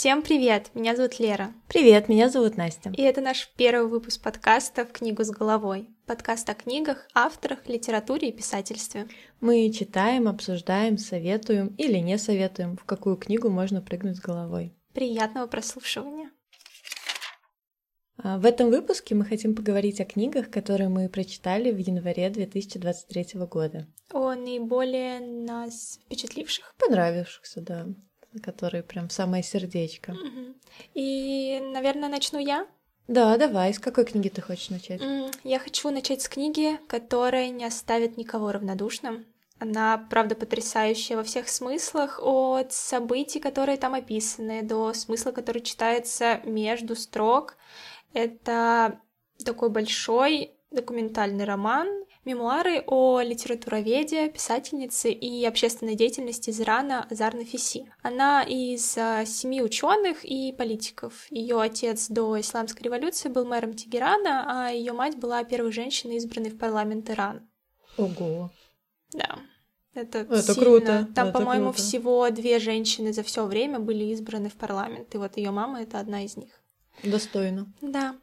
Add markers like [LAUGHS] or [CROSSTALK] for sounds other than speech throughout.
Всем привет! Меня зовут Лера. Привет, меня зовут Настя. И это наш первый выпуск подкаста «В книгу с головой». Подкаст о книгах, авторах, литературе и писательстве. Мы читаем, обсуждаем, советуем или не советуем, в какую книгу можно прыгнуть с головой. Приятного прослушивания! А, в этом выпуске мы хотим поговорить о книгах, которые мы прочитали в январе 2023 года. О наиболее нас впечатливших. Понравившихся, да которые прям в самое сердечко. И, наверное, начну я. Да, давай. С какой книги ты хочешь начать? Я хочу начать с книги, которая не оставит никого равнодушным. Она, правда, потрясающая во всех смыслах, от событий, которые там описаны, до смысла, который читается между строк. Это такой большой документальный роман, Мемуары о литературоведе, писательнице и общественной деятельности из Ирана Азар Нафиси. Она из а, семи ученых и политиков. Ее отец до исламской революции был мэром Тегерана, а ее мать была первой женщиной, избранной в парламент Ирана. Ого. Да. Это, это сильно. круто. Там, по-моему, всего две женщины за все время были избраны в парламент. И вот ее мама это одна из них. Достойно. Да.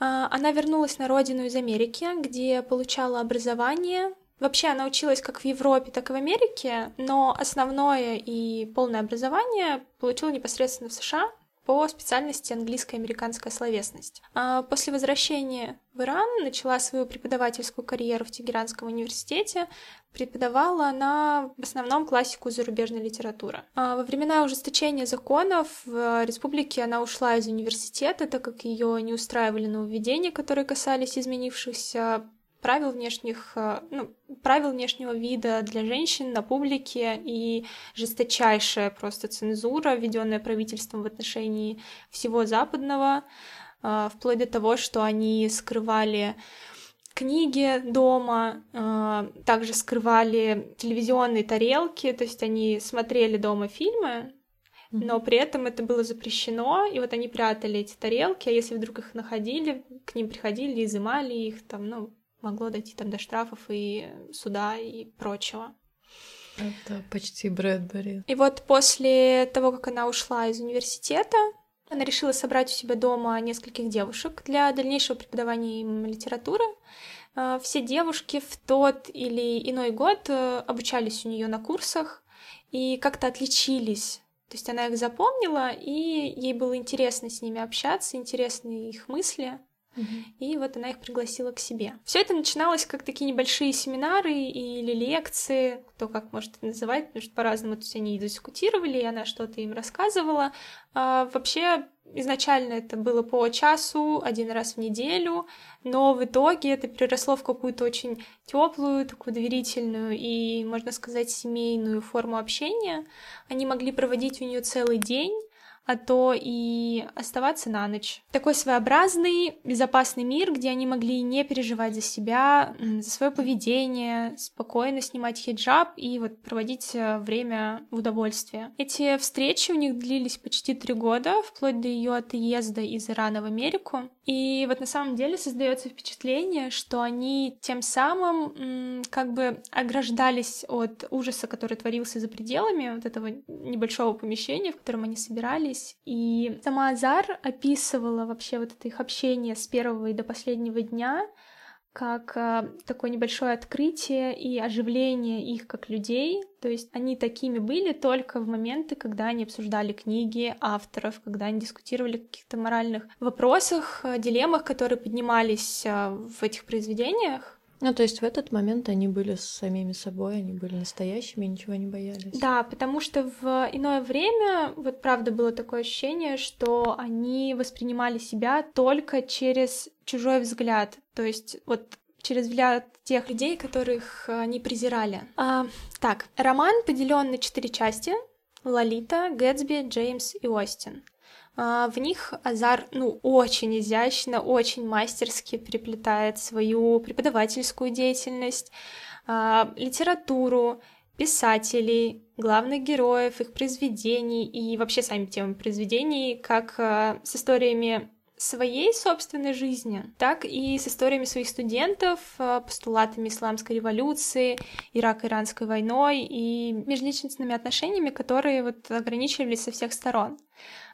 А, она вернулась на родину из Америки, где получала образование. Вообще она училась как в Европе, так и в Америке, но основное и полное образование получила непосредственно в США по специальности английская американская словесность. А после возвращения в Иран начала свою преподавательскую карьеру в Тегеранском университете. Преподавала она в основном классику зарубежной литературы. А во времена ужесточения законов в республике она ушла из университета, так как ее не устраивали нововведения, которые касались изменившихся правил внешних, э, ну, правил внешнего вида для женщин на публике и жесточайшая просто цензура, введенная правительством в отношении всего западного, э, вплоть до того, что они скрывали книги дома, э, также скрывали телевизионные тарелки, то есть они смотрели дома фильмы, но при этом это было запрещено, и вот они прятали эти тарелки, а если вдруг их находили, к ним приходили, изымали их, там, ну, могло дойти там до штрафов и суда и прочего. Это почти Брэдбери. И вот после того, как она ушла из университета, она решила собрать у себя дома нескольких девушек для дальнейшего преподавания им литературы. А, все девушки в тот или иной год э, обучались у нее на курсах и как-то отличились. То есть она их запомнила, и ей было интересно с ними общаться, интересны их мысли. И вот она их пригласила к себе. Все это начиналось как такие небольшие семинары или лекции, кто как может это называть, потому что по-разному то есть они дискутировали, и она что-то им рассказывала. А, вообще изначально это было по часу, один раз в неделю, но в итоге это переросло в какую-то очень теплую, такую доверительную и, можно сказать, семейную форму общения. Они могли проводить у нее целый день, а то и оставаться на ночь. Такой своеобразный, безопасный мир, где они могли не переживать за себя, за свое поведение, спокойно снимать хиджаб и вот проводить э, время в удовольствии. Эти встречи у них длились почти три года, вплоть до ее отъезда из Ирана в Америку. И вот на самом деле создается впечатление, что они тем самым как бы ограждались от ужаса, который творился за пределами вот этого небольшого помещения, в котором они собирались, общались, и сама Азар описывала вообще вот это их общение с первого и до последнего дня как э, такое небольшое открытие и оживление их как людей. То есть они такими были только в моменты, когда они обсуждали книги авторов, когда они дискутировали о каких-то моральных вопросах, э, дилеммах, которые поднимались э, в этих произведениях. Ну, то есть в этот момент они были с самими собой, они были настоящими, ничего не боялись. Да, потому что в иное время, вот правда было такое ощущение, что они воспринимали себя только через чужой взгляд. То есть вот через взгляд тех людей, которых они презирали. А, так, роман поделен на четыре части. Лолита, Гэтсби, Джеймс и Остин. А, в них Азар, ну, очень изящно, очень мастерски переплетает свою преподавательскую деятельность, а, литературу, писателей, главных героев, их произведений и вообще сами темы произведений, как а, с историями своей собственной жизни, так и с историями своих студентов, постулатами исламской революции, Ирак-Иранской войной и межличностными отношениями, которые вот ограничивались со всех сторон.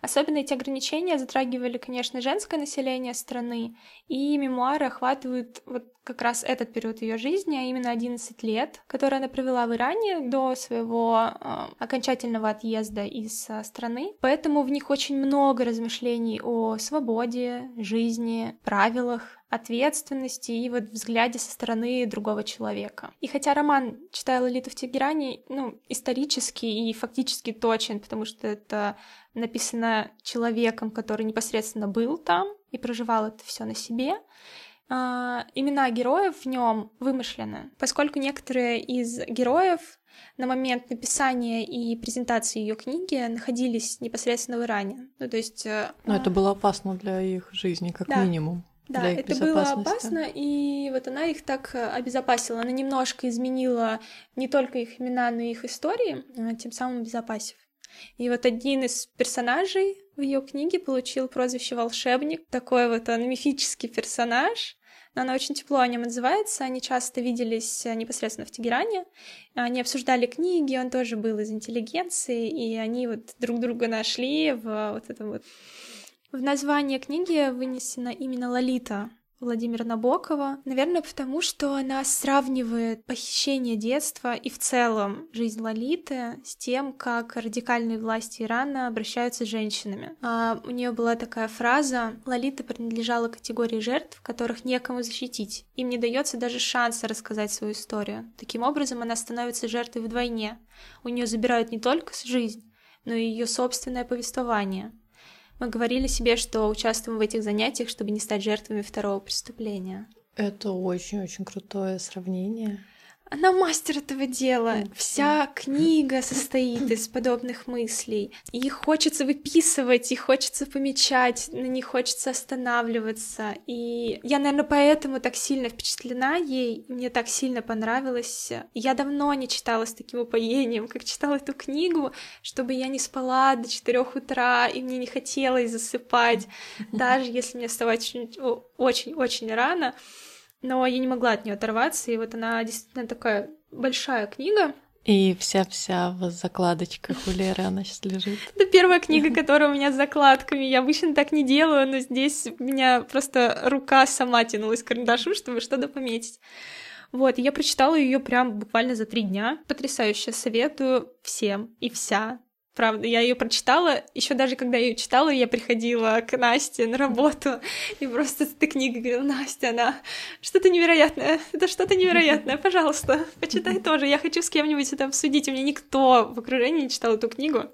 Особенно эти ограничения затрагивали, конечно, женское население страны, и мемуары охватывают вот как раз этот период ее жизни, а именно 11 лет, которые она провела в Иране до своего э, окончательного отъезда из э, страны. Поэтому в них очень много размышлений о свободе, жизни, правилах, ответственности и вот взгляде со стороны другого человека. И хотя роман «Читая Лолиту в Тегеране» ну, исторически и фактически точен, потому что это написано человеком, который непосредственно был там и проживал это все на себе, а, имена героев в нем вымышлены, поскольку некоторые из героев на момент написания и презентации ее книги находились непосредственно в Иране. Ну, то есть... Э, Но это было опасно для их жизни, как да. минимум. Да, это было опасно, и вот она их так э, обезопасила. Она немножко изменила не только их имена, но и их истории, а, тем самым обезопасив. И вот один из персонажей в ее книге получил прозвище волшебник. Такой вот он мифический персонаж. Но она очень тепло о нем отзывается. Они часто виделись э, непосредственно в Тегеране. Они обсуждали книги, он тоже был из интеллигенции, и они вот друг друга нашли в вот этом вот в название книги вынесена именно Лолита Владимира Набокова. Наверное, потому что она сравнивает похищение детства и в целом жизнь Лолиты с тем, как радикальные власти Ирана обращаются с женщинами. А у нее была такая фраза «Лолита принадлежала категории жертв, которых некому защитить. Им не дается даже шанса рассказать свою историю. Таким образом, она становится жертвой вдвойне. У нее забирают не только жизнь, но и ее собственное повествование. Мы говорили себе, что участвуем в этих занятиях, чтобы не стать жертвами второго преступления. Это очень-очень крутое сравнение. Она мастер этого дела. Вся книга состоит из подобных мыслей. Их хочется выписывать, их хочется помечать, на них хочется останавливаться. И я, наверное, поэтому так сильно впечатлена ей, мне так сильно понравилось. Я давно не читала с таким упоением, как читала эту книгу, чтобы я не спала до четырех утра, и мне не хотелось засыпать, [LAUGHS] даже если мне вставать очень-очень рано но я не могла от нее оторваться, и вот она действительно такая большая книга. И вся-вся в закладочках у Леры она сейчас лежит. [LAUGHS] Это первая книга, которая у меня с закладками. Я обычно так не делаю, но здесь у меня просто рука сама тянулась к карандашу, чтобы что-то пометить. Вот, я прочитала ее прям буквально за три дня. Потрясающе советую всем и вся Правда, я ее прочитала. Еще даже когда я ее читала, я приходила к Насте на работу и просто с этой книгой говорила, Настя, она что-то невероятное, это что-то невероятное, пожалуйста, почитай тоже, я хочу с кем-нибудь это обсудить. У меня никто в окружении не читал эту книгу,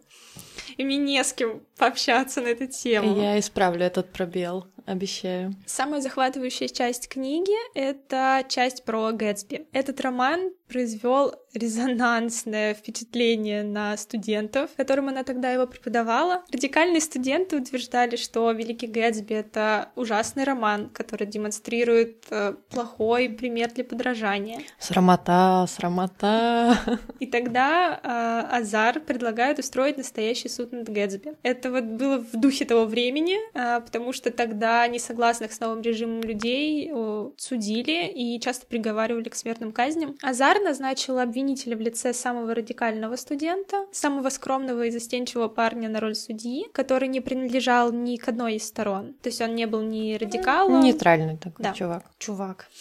и мне не с кем пообщаться на эту тему. Я исправлю этот пробел обещаю. Самая захватывающая часть книги — это часть про Гэтсби. Этот роман произвел резонансное впечатление на студентов, которым она тогда его преподавала. Радикальные студенты утверждали, что «Великий Гэтсби» — это ужасный роман, который демонстрирует э, плохой пример для подражания. Срамота, срамота. И тогда э, Азар предлагает устроить настоящий суд над Гэтсби. Это вот было в духе того времени, э, потому что тогда несогласных с новым режимом людей э, судили и часто приговаривали к смертным казням. Азар назначил обвинителя в лице самого радикального студента, самого скромного и застенчивого парня на роль судьи, который не принадлежал ни к одной из сторон. То есть он не был ни радикалом... Нейтральный такой да. чувак. Чувак. [LAUGHS]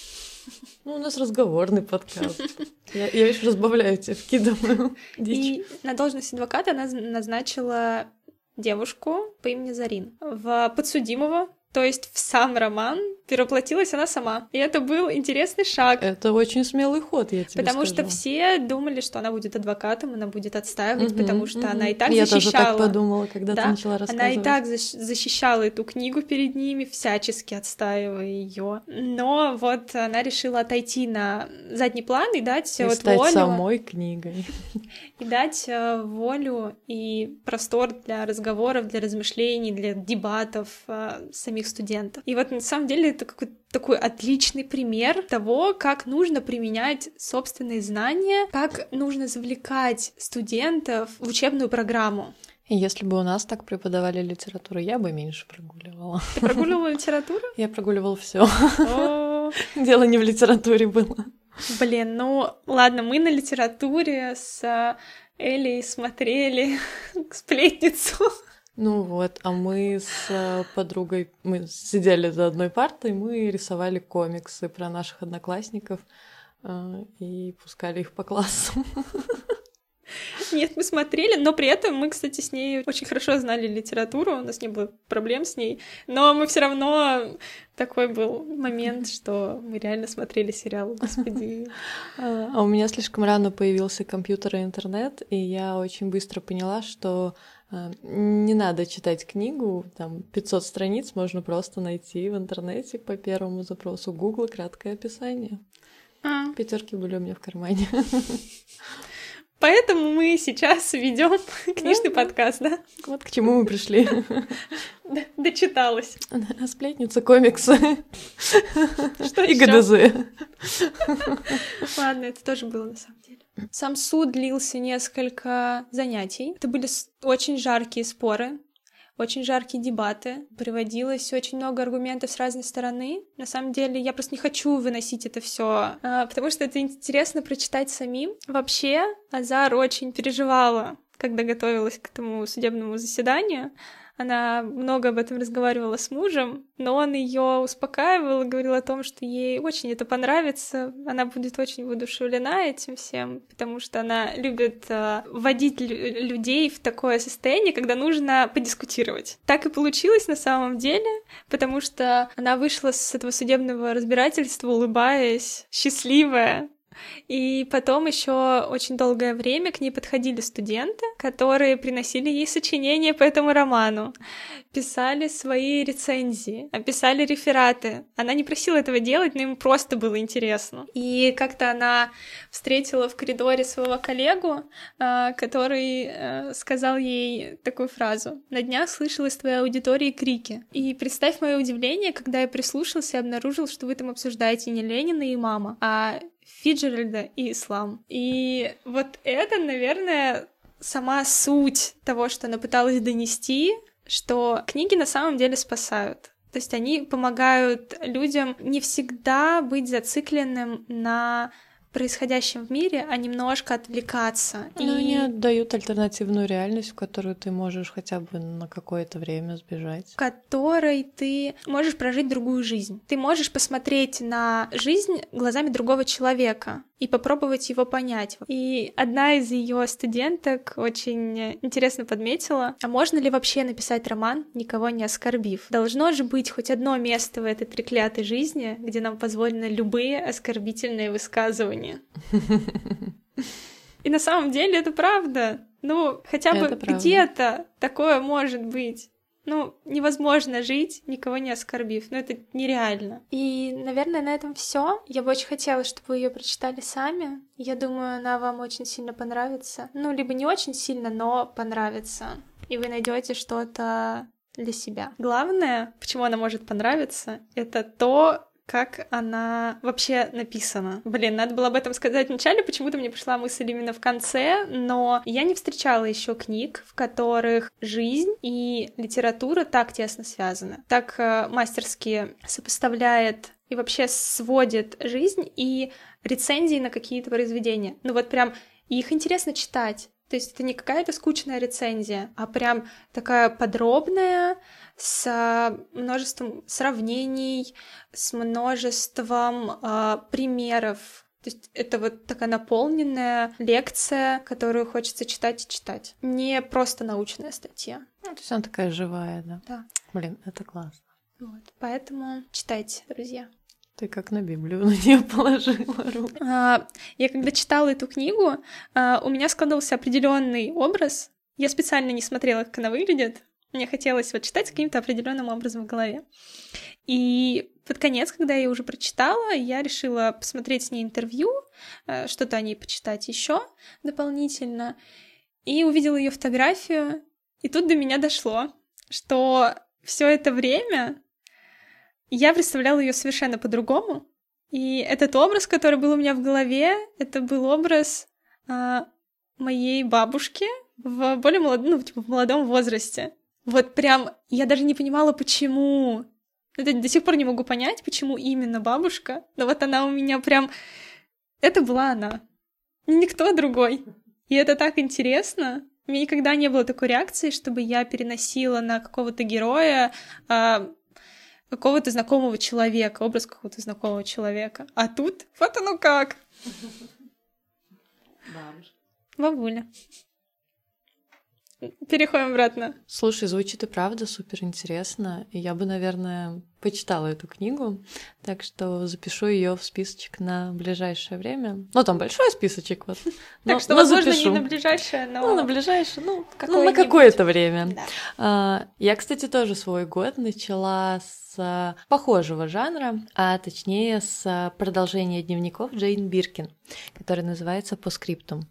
Ну, у нас разговорный подкаст. [LAUGHS] Я, я еще разбавляю тебя, вкидываю [LAUGHS] И на должность адвоката она назначила девушку по имени Зарин. В подсудимого то есть в сам роман перевоплотилась она сама. И это был интересный шаг. Это очень смелый ход, я тебе Потому скажу. что все думали, что она будет адвокатом, она будет отстаивать, угу, потому что угу. она и так я защищала. Я тоже так подумала, когда да? ты начала рассказывать. Она и так защищала эту книгу перед ними, всячески отстаивая ее. Но вот она решила отойти на задний план и дать и вот стать волю. самой книгой. И дать э, волю и простор для разговоров, для размышлений, для дебатов э, самих самих студентов. И вот на самом деле это какой-то такой отличный пример того, как нужно применять собственные знания, как нужно завлекать студентов в учебную программу. И если бы у нас так преподавали литературу, я бы меньше прогуливала. Ты прогуливала литературу? [LAUGHS] Я прогуливала все. [LAUGHS] Дело не в литературе было. Блин, ну ладно, мы на литературе с Элей смотрели [LAUGHS] сплетницу. Ну вот, а мы с э, подругой, мы сидели за одной партой, мы рисовали комиксы про наших одноклассников э, и пускали их по классу. Нет, мы смотрели, но при этом мы, кстати, с ней очень хорошо знали литературу, у нас не было проблем с ней, но мы все равно такой был момент, что мы реально смотрели сериал, господи. [LAUGHS] А, а у меня слишком рано появился компьютер и интернет, и я очень быстро поняла, что не надо читать книгу, там 500 страниц можно просто найти в интернете по первому запросу Google краткое описание. А. Пятерки были у меня в кармане. Поэтому мы сейчас ведем книжный подкаст, да? Вот к чему мы пришли. Дочиталась. Сплетница, комиксы. Что И ГДЗ. Ладно, это тоже было на самом деле. Сам суд длился несколько занятий. Это были очень жаркие споры очень жаркие дебаты, приводилось очень много аргументов с разной стороны. На самом деле, я просто не хочу выносить это все, а, потому что это интересно прочитать самим. Вообще, Азар очень переживала, когда готовилась к этому судебному заседанию. Она много об этом разговаривала с мужем, но он ее успокаивал и говорил о том, что ей очень это понравится, она будет очень воодушевлена этим всем, потому что она любит э, вводить людей в такое состояние, когда нужно подискутировать. Так и получилось на самом деле, потому что она вышла с этого судебного разбирательства, улыбаясь, счастливая, и потом еще очень долгое время к ней подходили студенты, которые приносили ей сочинения по этому роману, писали свои рецензии, описали рефераты. Она не просила этого делать, но им просто было интересно. И как-то она встретила в коридоре своего коллегу, а, который э, сказал ей такую фразу. «На днях слышала из твоей аудитории крики. И представь мое удивление, когда я прислушался и обнаружил, что вы там обсуждаете не Ленина и мама, а Фиджеральда и ислам. И вот это, наверное, сама суть того, что она пыталась донести, что книги на самом деле спасают. То есть они помогают людям не всегда быть зацикленным на происходящем в мире, а немножко отвлекаться. Ну, и... они дают альтернативную реальность, в которую ты можешь хотя бы на какое-то время сбежать. В которой ты можешь прожить другую жизнь. Ты можешь посмотреть на жизнь глазами другого человека и попробовать его понять. И одна из ее студенток очень интересно подметила, а можно ли вообще написать роман, никого не оскорбив? Должно же быть хоть одно место в этой треклятой жизни, где нам позволены любые оскорбительные высказывания. И на самом деле это правда. Ну, хотя бы где-то такое может быть ну, невозможно жить, никого не оскорбив. Ну, это нереально. И, наверное, на этом все. Я бы очень хотела, чтобы вы ее прочитали сами. Я думаю, она вам очень сильно понравится. Ну, либо не очень сильно, но понравится. И вы найдете что-то для себя. Главное, почему она может понравиться, это то, как она вообще написана. Блин, надо было об этом сказать в начале, почему-то мне пришла мысль именно в конце, но я не встречала еще книг, в которых жизнь и литература так тесно связаны, так э, мастерски сопоставляет и вообще сводит жизнь и рецензии на какие-то произведения. Ну вот прям их интересно читать. То есть это не какая-то скучная рецензия, а прям такая подробная, с множеством сравнений, с множеством э, примеров. То есть это вот такая наполненная лекция, которую хочется читать и читать. Не просто научная статья. Ну, то есть она такая живая, да? Да. Блин, это классно. Вот, поэтому читайте, друзья. Ты как на Библию на нее положила руку. А, я когда читала эту книгу, а, у меня складывался определенный образ. Я специально не смотрела, как она выглядит. Мне хотелось вот читать каким-то определенным образом в голове. И под конец, когда я уже прочитала, я решила посмотреть с ней интервью, а, что-то о ней почитать еще дополнительно, и увидела ее фотографию, и тут до меня дошло, что все это время я представляла ее совершенно по-другому. И этот образ, который был у меня в голове, это был образ а, моей бабушки в более молодом, ну, типа, в молодом возрасте. Вот прям я даже не понимала, почему. Это до сих пор не могу понять, почему именно бабушка. Но вот она у меня прям... Это была она. Никто другой. И это так интересно. У меня никогда не было такой реакции, чтобы я переносила на какого-то героя а, какого-то знакомого человека, образ какого-то знакомого человека. А тут вот оно как. Бабушка. Бабуля. Переходим обратно. Слушай, звучит и правда супер интересно. И я бы, наверное, почитала эту книгу, так что запишу ее в списочек на ближайшее время. Ну, там большой списочек вот. [LAUGHS] Но, так что, но возможно, запишу. не на ближайшее, но... Ну, на ближайшее, ну, ну на какое-то время. Да. А, я, кстати, тоже свой год начала с похожего жанра, а точнее с продолжения дневников Джейн Биркин, который называется «По скриптум».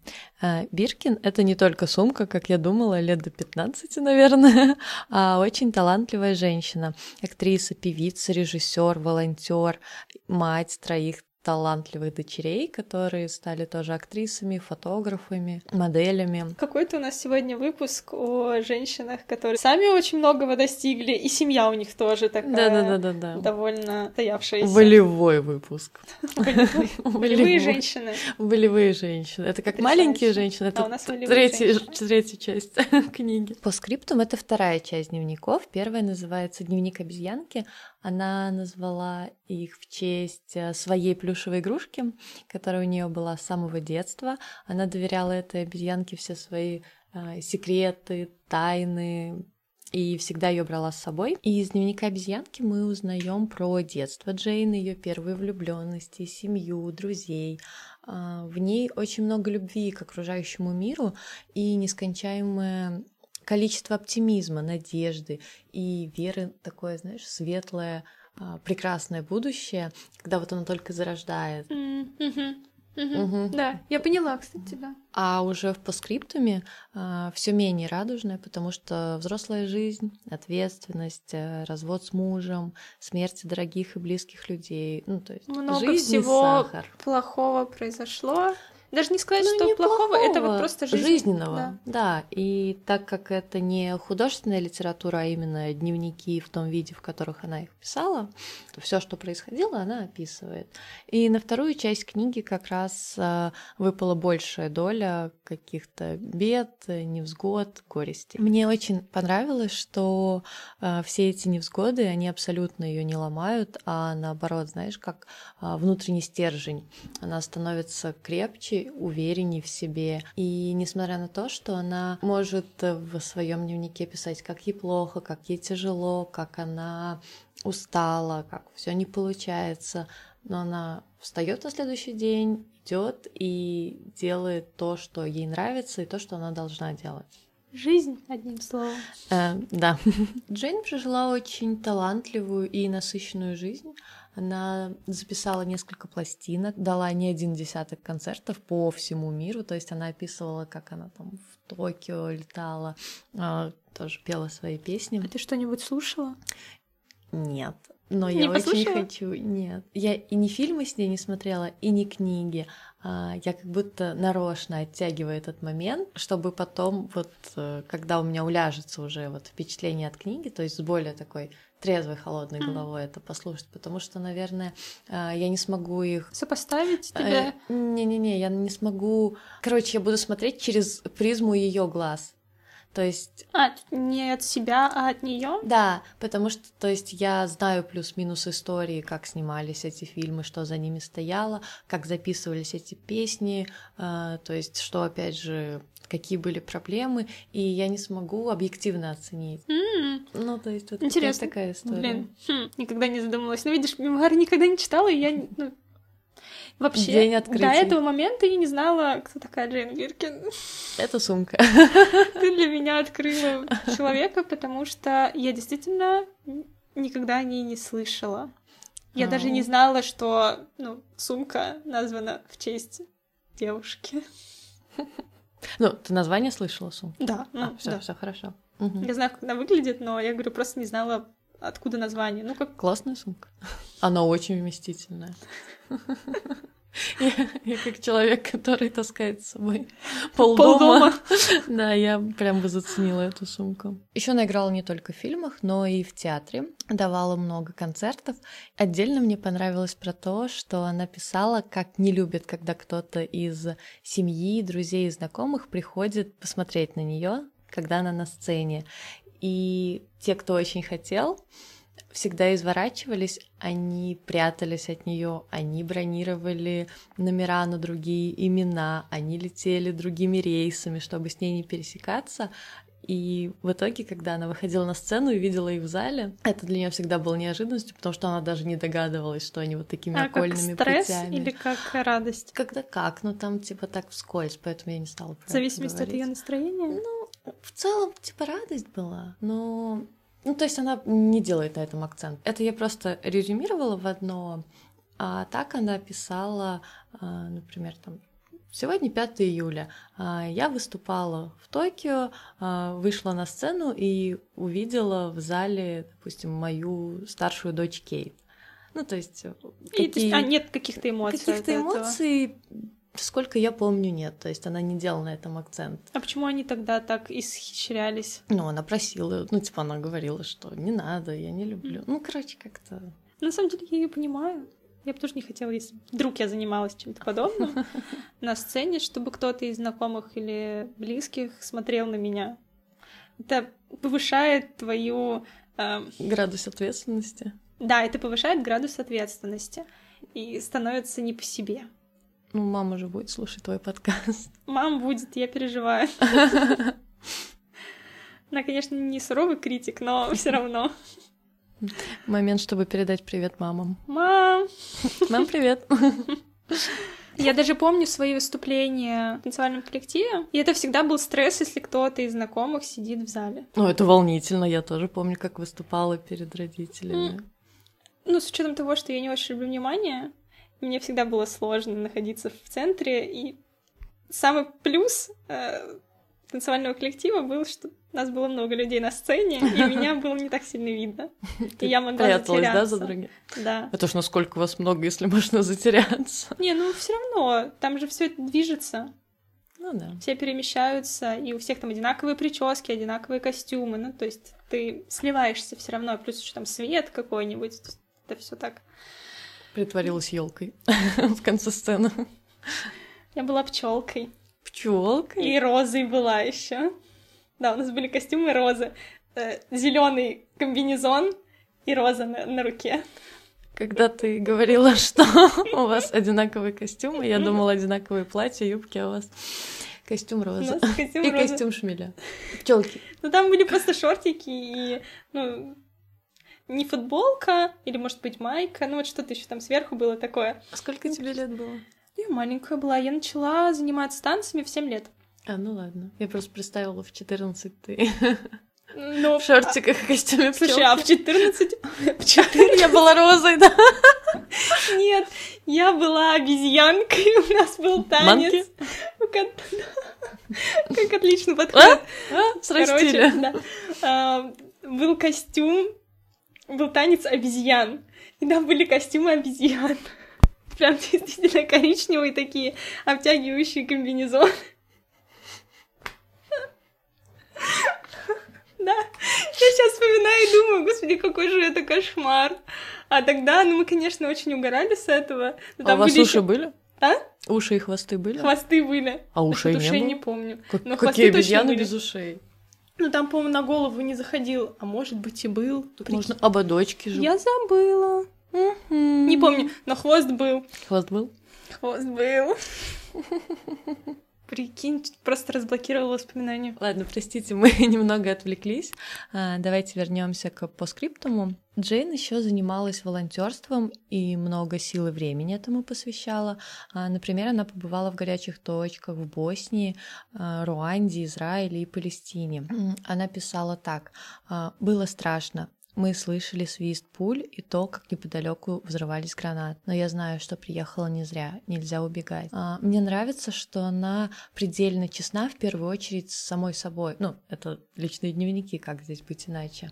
А, Биркин — это не только сумка, как я думала, лет до 15, наверное, [LAUGHS] а очень талантливая женщина, актриса, певица, певица, режиссер, волонтер, мать троих талантливых дочерей, которые стали тоже актрисами, фотографами, моделями. Какой-то у нас сегодня выпуск о женщинах, которые сами очень многого достигли, и семья у них тоже такая да, да, да, да, да. довольно стоявшаяся. Волевой выпуск. Волевые женщины. Волевые женщины. Это как маленькие женщины. Это третья часть [LAUGHS] книги. По скриптум это вторая часть дневников. Первая называется «Дневник обезьянки». Она назвала их в честь э, своей плюшевой игрушки, которая у нее была с самого детства. Она доверяла этой обезьянке все свои э, секреты, тайны, и всегда ее брала с собой. И из дневника обезьянки мы узнаем про детство Джейн, ее первые влюбленности, семью, друзей. А, в ней очень много любви к окружающему миру и нескончаемое количество оптимизма, надежды и веры, такое, знаешь, светлое, а, прекрасное будущее, когда вот оно только зарождает. Mm-hmm. Угу. Угу. Да, я поняла, кстати, да. А уже в постскриптуме а, все менее радужное, потому что взрослая жизнь, ответственность, э, развод с мужем, смерть дорогих и близких людей, ну то есть много жизнь всего сахар. плохого произошло. Даже не сказать, ну, что не плохого, плохого, это вот просто жизнь. жизненного. Да. да. И так как это не художественная литература, а именно дневники в том виде, в которых она их писала, то все, что происходило, она описывает. И на вторую часть книги как раз а, выпала большая доля каких-то бед, невзгод, горести. Мне очень понравилось, что а, все эти невзгоды, они абсолютно ее не ломают, а наоборот, знаешь, как а, внутренний стержень. Она становится крепче увереннее в себе. И несмотря на то, что она может в своем дневнике писать, как ей плохо, как ей тяжело, как она устала, как все не получается, но она встает на следующий день, идет и делает то, что ей нравится, и то, что она должна делать. Жизнь, одним словом. Э, да. [LAUGHS] Джейн прожила очень талантливую и насыщенную жизнь. Она записала несколько пластинок, дала не один десяток концертов по всему миру, то есть она описывала, как она там в Токио летала, а, тоже пела свои песни. А ты что-нибудь слушала? Нет. Но не я послушала? очень хочу. Нет. Я и не фильмы с ней не смотрела, и не книги. А, я как будто нарочно оттягиваю этот момент, чтобы потом, вот э, когда у меня уляжется уже вот впечатление от книги, то есть с более такой трезвой, холодной головой это послушать, потому что, наверное, а, я не смогу их... Сопоставить э, тебя? Не-не-не, я не смогу... Короче, я буду смотреть через призму ее глаз. То есть... А, не от себя, а от нее? Да, потому что, то есть, я знаю плюс-минус истории, как снимались эти фильмы, что за ними стояло, как записывались эти песни, э, то есть, что, опять же, какие были проблемы, и я не смогу объективно оценить. Mm. Ну, то есть, вот Интересно. такая история. Блин, хм, никогда не задумалась. Ну, видишь, мемуары никогда не читала, и я ну, Вообще, День открытия. до этого момента я не знала, кто такая Джейн Биркин. Это сумка. Ты для меня открыла человека, потому что я действительно никогда о ней не слышала. Я а даже не знала, что ну, сумка названа в честь девушки. Ну, ты название слышала сумки? Да. Ну, а, все, да. все хорошо. Угу. Я знаю, как она выглядит, но я говорю, просто не знала, откуда название. Ну, как... Классная сумка. Она очень вместительная. Я, я как человек, который таскает с собой полдома. полдома. Да, я прям бы заценила эту сумку. Еще она играла не только в фильмах, но и в театре. Давала много концертов. Отдельно мне понравилось про то, что она писала, как не любит, когда кто-то из семьи, друзей и знакомых приходит посмотреть на нее, когда она на сцене. И те, кто очень хотел, всегда изворачивались, они прятались от нее, они бронировали номера на другие имена, они летели другими рейсами, чтобы с ней не пересекаться. И в итоге, когда она выходила на сцену и видела их в зале, это для нее всегда было неожиданностью, потому что она даже не догадывалась, что они вот такими а окольными как стресс путями. или как радость? Когда как, ну там типа так вскользь, поэтому я не стала про В зависимости от ее настроения? Ну, в целом, типа радость была, но ну, то есть она не делает на этом акцент. Это я просто резюмировала в одно, а так она писала, а, например, там, Сегодня 5 июля. А, я выступала в Токио, а, вышла на сцену и увидела в зале, допустим, мою старшую дочь Кейт. Ну, то есть... И, какие... то есть а нет каких-то эмоций? Каких-то эмоций Сколько я помню, нет. То есть она не делала на этом акцент. А почему они тогда так исхищрялись? Ну, она просила, ну, типа, она говорила, что не надо, я не люблю. Mm. Ну, короче, как-то... На самом деле, я ее понимаю. Я бы тоже не хотела, если вдруг я занималась чем-то подобным [LAUGHS] на сцене, чтобы кто-то из знакомых или близких смотрел на меня. Это повышает твою... Э... Градус ответственности. Да, это повышает градус ответственности и становится не по себе. Ну, мама же будет слушать твой подкаст. [LAUGHS] Мама будет, я переживаю. Она, конечно, не суровый критик, но все равно. Момент, чтобы передать привет мамам. Мам! Мам, привет! Я даже помню свои выступления в танцевальном коллективе, и это всегда был стресс, если кто-то из знакомых сидит в зале. Ну, это волнительно, я тоже помню, как выступала перед родителями. Ну, с учетом того, что я не очень люблю внимание, мне всегда было сложно находиться в центре, и самый плюс э, танцевального коллектива был, что у нас было много людей на сцене, и [LAUGHS] меня было не так сильно видно. И я могла Пряталась, да, за другими? Да. Это ж насколько вас много, если можно затеряться. [LAUGHS] Не, ну все равно, там же все это движется. Ну да. Все перемещаются, и у всех там одинаковые прически, одинаковые костюмы. Ну, то есть ты сливаешься все равно, плюс еще там свет какой-нибудь. Это все так Притворилась елкой [LAUGHS] в конце сцены. Я была пчелкой. Пчелкой? И розой была еще. Да, у нас были костюмы розы. Э, Зеленый комбинезон и роза на, на руке. Когда ты говорила, [LAUGHS] что у вас одинаковые костюмы, я думала одинаковые платья, юбки, а у вас костюм роза. Костюм и костюм шмеля. Пчелки. Ну там были просто шортики и ну, не футболка, или, может быть, майка, ну вот что-то еще там сверху было такое. А сколько тебе лет было? Я маленькая была. Я начала заниматься танцами в 7 лет. А, ну ладно. Я просто представила в 14 ты ну, [LAUGHS] в шортиках и костюме Слушай, а в 14... [LAUGHS] В 4 я была розой, да? Нет, я была обезьянкой, [LAUGHS] у нас был танец. Как отлично подходит. А? Да. А, был костюм, был танец обезьян. И там были костюмы обезьян. [LAUGHS] Прям действительно коричневые такие, обтягивающие комбинезон. [LAUGHS] Да, я сейчас вспоминаю и думаю, господи, какой же это кошмар. А тогда, ну, мы, конечно, очень угорали с этого. А у вас уши были? А? Уши и хвосты были? Хвосты были. А ушей не ушей было? не помню. Как, Но какие обезьяны без ушей? Ну, там, по-моему, на голову не заходил. А может быть, и был. Тут Прикинь. можно ободочки же. Я забыла. Не помню, но хвост был. Хвост был? Хвост был. [LAUGHS] Прикинь, просто разблокировала воспоминания. Ладно, простите, [LAUGHS] мы немного отвлеклись. А, давайте вернемся к постскриптуму. Джейн еще занималась волонтерством и много сил и времени этому посвящала. А, например, она побывала в горячих точках в Боснии, а, Руанде, Израиле и Палестине. Она писала так. «А, «Было страшно. Мы слышали свист пуль и то, как неподалеку взрывались гранаты. Но я знаю, что приехала не зря, нельзя убегать. А, мне нравится, что она предельно честна в первую очередь с самой собой. Ну, это личные дневники, как здесь быть иначе.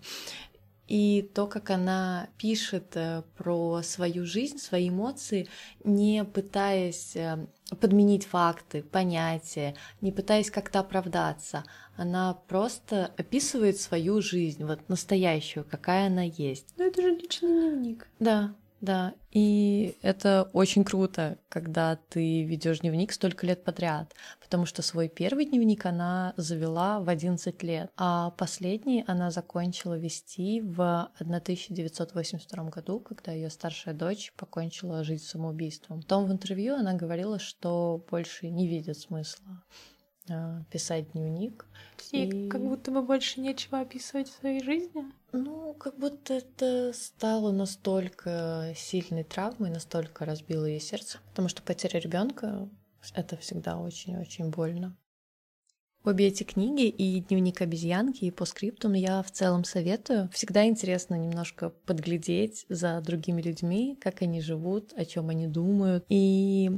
И то, как она пишет э, про свою жизнь, свои эмоции, не пытаясь э, подменить факты, понятия, не пытаясь как-то оправдаться. Она просто описывает свою жизнь, вот настоящую, какая она есть. Ну это же личный дневник. Да, да, и это очень круто, когда ты ведешь дневник столько лет подряд, потому что свой первый дневник она завела в 11 лет, а последний она закончила вести в 1982 году, когда ее старшая дочь покончила жизнь самоубийством. Потом в интервью она говорила, что больше не видит смысла писать дневник. И, и как будто бы больше нечего описывать в своей жизни. Ну, как будто это стало настолько сильной травмой, настолько разбило ей сердце, потому что потеря ребенка это всегда очень-очень больно. Обе эти книги, и «Дневник обезьянки», и «По скриптум» я в целом советую. Всегда интересно немножко подглядеть за другими людьми, как они живут, о чем они думают. И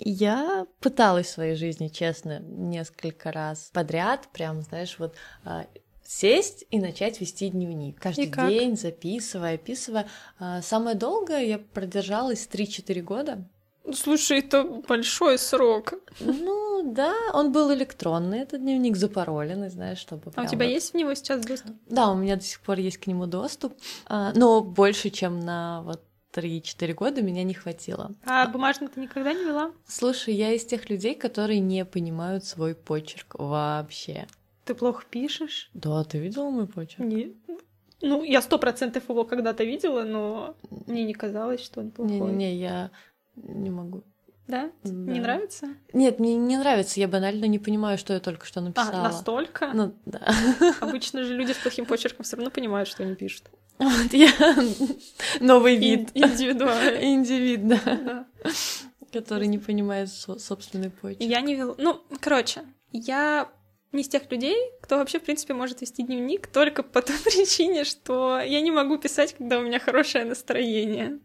я пыталась в своей жизни, честно, несколько раз подряд, прям, знаешь, вот а, сесть и начать вести дневник. Каждый день записывая, описывая. А, самое долгое я продержалась 3-4 года. Слушай, это большой срок. Ну да, он был электронный, этот дневник запароленный, знаешь, чтобы. А у тебя вот... есть в него сейчас доступ? Да, у меня до сих пор есть к нему доступ, а, но больше, чем на вот 3-4 года меня не хватило. А бумажный ты никогда не вела? Слушай, я из тех людей, которые не понимают свой почерк вообще. Ты плохо пишешь? Да, ты видела мой почерк? Нет. Ну, я сто процентов его когда-то видела, но мне не казалось, что он плохой. Не-не-не, я не могу. Да? да? Не нравится? Нет, мне не нравится. Я банально не понимаю, что я только что написала. А, настолько? Ну, да. Обычно же люди с плохим почерком все равно понимают, что они пишут. Вот я [LAUGHS] новый вид. Индивидуальный. [LAUGHS] Индивид, да. да. Который не понимает собственный почерк. Я не вел... Ну, короче, я не из тех людей, кто вообще, в принципе, может вести дневник только по [LAUGHS] той причине, что я не могу писать, когда у меня хорошее настроение.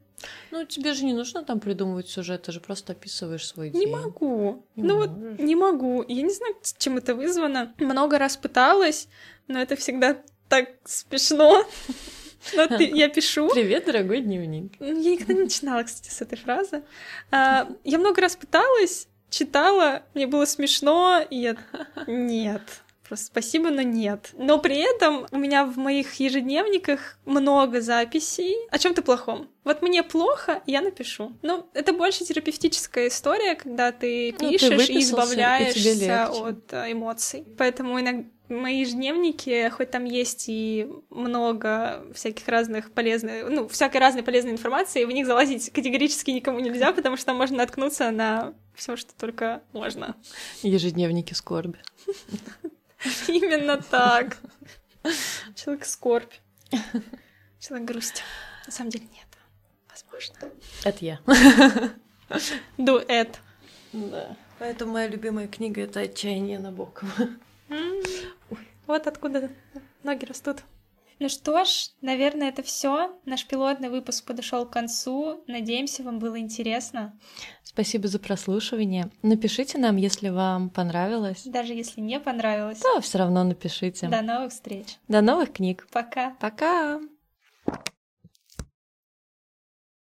Ну, тебе же не нужно там придумывать сюжет, ты же просто описываешь свой день. Не могу. Не ну можешь. вот не могу. Я не знаю, чем это вызвано. Много раз пыталась, но это всегда так смешно. Но ты, я пишу. Привет, дорогой дневник. Я никогда не начинала, кстати, с этой фразы. А, я много раз пыталась, читала, мне было смешно, и я... [LAUGHS] Нет. Просто спасибо, но нет. Но при этом у меня в моих ежедневниках много записей о чем-то плохом. Вот мне плохо, я напишу. Ну, это больше терапевтическая история, когда ты пишешь ну, ты и избавляешься и от э, эмоций. Поэтому иногда мои ежедневники, хоть там есть и много всяких разных полезных, ну, всякой разной полезной информации, в них залазить категорически никому нельзя, потому что там можно наткнуться на все, что только можно. Ежедневники скорби. Именно так. Человек скорбь. Человек грусть. На самом деле нет. Возможно. Это я. Дуэт. Да. Поэтому моя любимая книга — это «Отчаяние Набокова». Вот откуда ноги растут. Ну что ж, наверное, это все. Наш пилотный выпуск подошел к концу. Надеемся, вам было интересно. Спасибо за прослушивание. Напишите нам, если вам понравилось. Даже если не понравилось. То все равно напишите. До новых встреч. До новых книг. Пока. Пока.